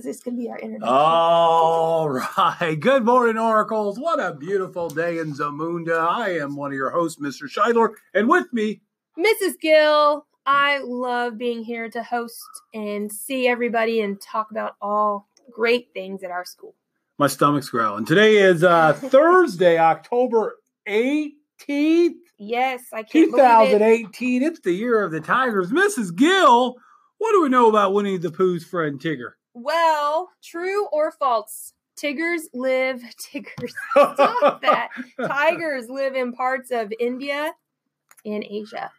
This is this going to be our introduction? All right. Good morning, Oracles. What a beautiful day in Zamunda. I am one of your hosts, Mr. Scheidler, and with me, Mrs. Gill, I love being here to host and see everybody and talk about all great things at our school. my stomach's growling. Today is uh, Thursday, October 18th, Yes, I can't believe it. 2018. It's the year of the Tigers. Mrs. Gill, what do we know about Winnie the Pooh's friend Tigger? Well, true or false? Tigers live, tigers, stop that. Tigers live in parts of India and Asia.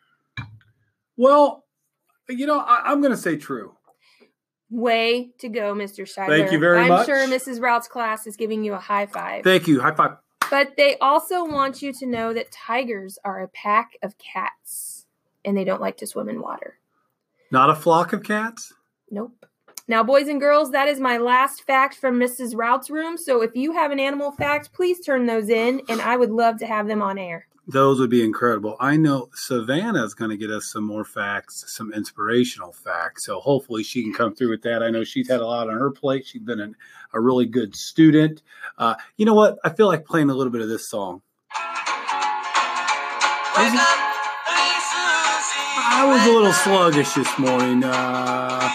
well, you know, I, I'm going to say true. Way to go, Mr. Scheidler. Thank you very I'm much. sure Mrs. Rout's class is giving you a high five. Thank you. High five. But they also want you to know that tigers are a pack of cats and they don't like to swim in water. Not a flock of cats? Nope. Now, boys and girls, that is my last fact from Mrs. Rout's room. So if you have an animal fact, please turn those in and I would love to have them on air. Those would be incredible. I know Savannah is going to get us some more facts, some inspirational facts. So hopefully she can come through with that. I know she's had a lot on her plate. She's been an, a really good student. Uh, you know what? I feel like playing a little bit of this song. Wake up, hey Susie. I was a little sluggish this morning. Uh,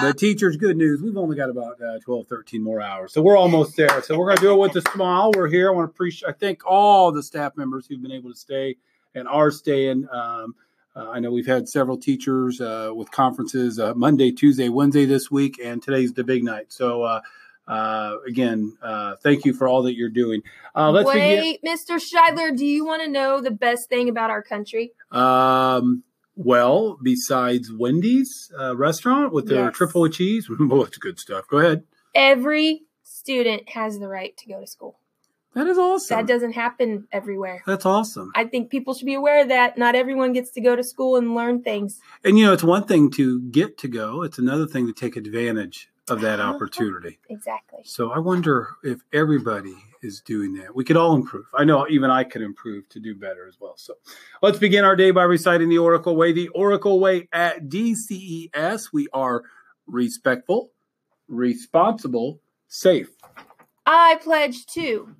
but teachers, good news. We've only got about uh, 12, 13 more hours. So we're almost there. So we're going to do it with a smile. We're here. I want to appreciate, I thank all the staff members who've been able to stay and are staying. Um, uh, I know we've had several teachers uh, with conferences uh, Monday, Tuesday, Wednesday this week, and today's the big night. So, uh, uh, again, uh, thank you for all that you're doing. Uh, let's begin. Wait, Mr. Scheidler, do you want to know the best thing about our country? Um, well, besides Wendy's uh, restaurant with their Yes. triple cheese, oh, it's good stuff. Go ahead. Every student has the right to go to school. That is awesome. That doesn't happen everywhere. That's awesome. I think people should be aware of that. Not everyone gets to go to school and learn things. And you know, it's one thing to get to go; it's another thing to take advantage of that Uh-huh. opportunity. Exactly. So I wonder if everybody is doing that. We could all improve. I know even I could improve to do better as well. So let's begin our day by reciting the Oracle Way. The Oracle Way at DCES. We are respectful, responsible, safe. I pledge to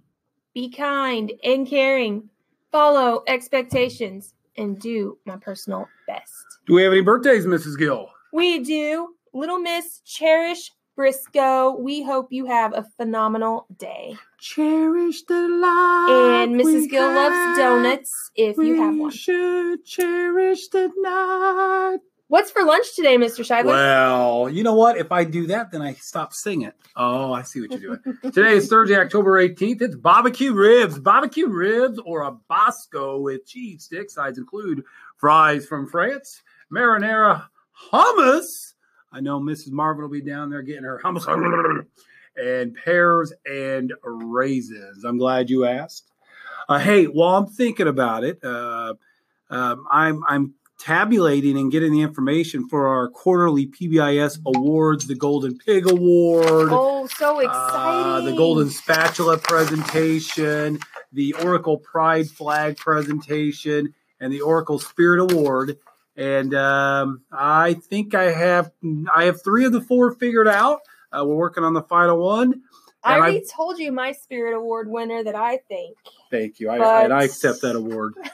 be kind and caring, follow expectations, and do my personal best. Do we have any birthdays, Mrs. Gill? We do. Little Miss Cherish Briscoe, we hope you have a phenomenal day. Cherish the life. And Mrs. Gill loves donuts if you have one. should cherish the night. What's for lunch today, Mr. Scheidler? Well, you know what? If I do that, then I stop singing. Oh, I see what you're doing. Today is Thursday, October 18th. It's barbecue ribs. Barbecue ribs or a Bosco with cheese sticks. Sides include fries from France, marinara hummus. I know Mrs. Marvin will be down there getting her hummus and pears and raisins. I'm glad you asked. Uh, hey, while I'm thinking about it, uh, um, I'm I'm tabulating and getting the information for our quarterly PBIS awards, the Golden Pig Award, oh, so uh, exciting. the Golden Spatula presentation, the Oracle Pride Flag presentation, and the Oracle Spirit Award. And um, I think I have I have three of the four figured out. Uh, we're working on the final one. I and I- already told you my Spirit Award winner that I think. Thank you. I, But- and I accept that award.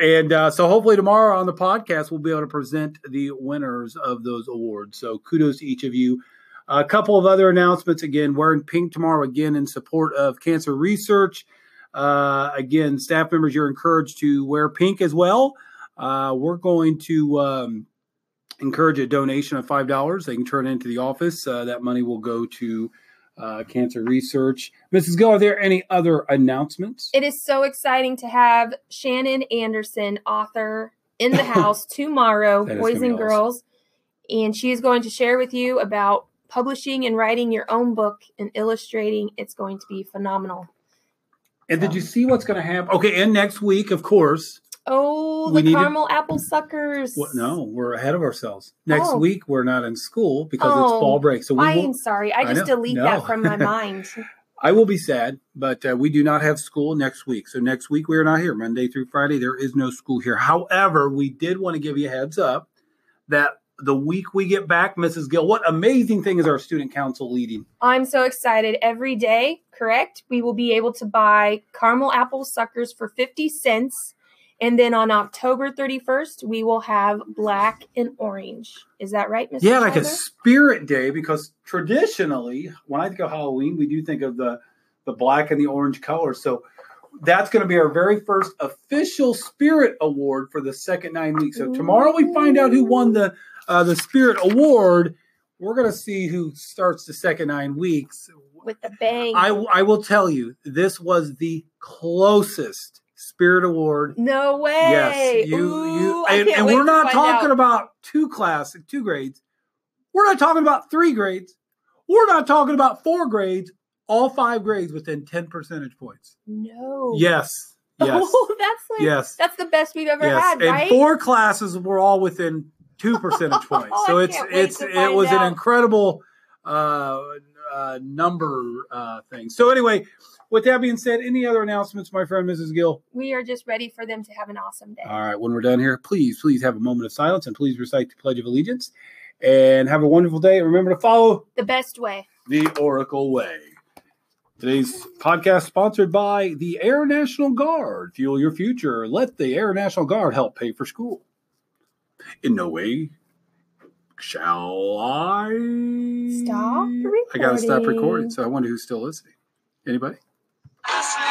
And uh, so hopefully tomorrow on the podcast, we'll be able to present the winners of those awards. So kudos to each of you. A couple of other announcements. Again, wearing pink tomorrow, again, in support of cancer research. Uh, again, staff members, you're encouraged to wear pink as well. Uh, we're going to um, encourage a donation of $5. They can turn it into the office. Uh, that money will go to uh, cancer research. Mrs. Gill, are there any other announcements? It is so exciting to have Shannon Anderson, author, in the house tomorrow, boys and awesome. girls. And she is going to share with you about publishing and writing your own book and illustrating. It's going to be phenomenal. And did you see what's going to happen? Okay, and next week, of course. Oh, the need to- caramel apple suckers. No, we're ahead of ourselves. Next Oh. week, we're not in school because it's Oh, fall break. So we I'm sorry. I I just know. delete No. that from my mind. I will be sad, but uh, we do not have school next week. So next week, we are not here. Monday through Friday, there is no school here. However, we did want to give you a heads up that the week we get back, Mrs. Gill. What amazing thing is our student council leading? I'm so excited. Every day, correct? We will be able to buy caramel apple suckers for 50 cents. And then on October 31st, we will have black and orange. Is that right, Mr. Yeah, like a spirit day because traditionally, when I think of Halloween, we do think of the the black and the orange color. So that's going to be our very first official spirit award for the second nine weeks. So tomorrow we find out who won the uh, the spirit award. We're going to see who starts the second nine weeks. with the bang. I I will tell you, this was the closest spirit award no way. Yes, you Ooh, you and, and we're not talking out. about two class, two grades. We're not talking about three grades. We're not talking about four grades. All five grades within ten percentage points. No. Yes, yes, Oh, that's like yes, that's the best we've ever yes. had, and right? four classes were all within two percentage points. So it's it's it was an incredible uh, uh, number uh, thing. So anyway, with that being said, any other announcements, my friend Mrs. Gill? we are just ready for them to have an awesome day. All right, when we're done here, please, please have a moment of silence and please recite the Pledge of Allegiance and have a wonderful day. And remember to follow the best way. the Oracle Way. Today's podcast sponsored by the Air National Guard. Fuel your future. Let the Air National Guard help pay for school. In no way shall I Stop recording. I gotta stop recording. recording, so I wonder who's still listening. Anybody? Listening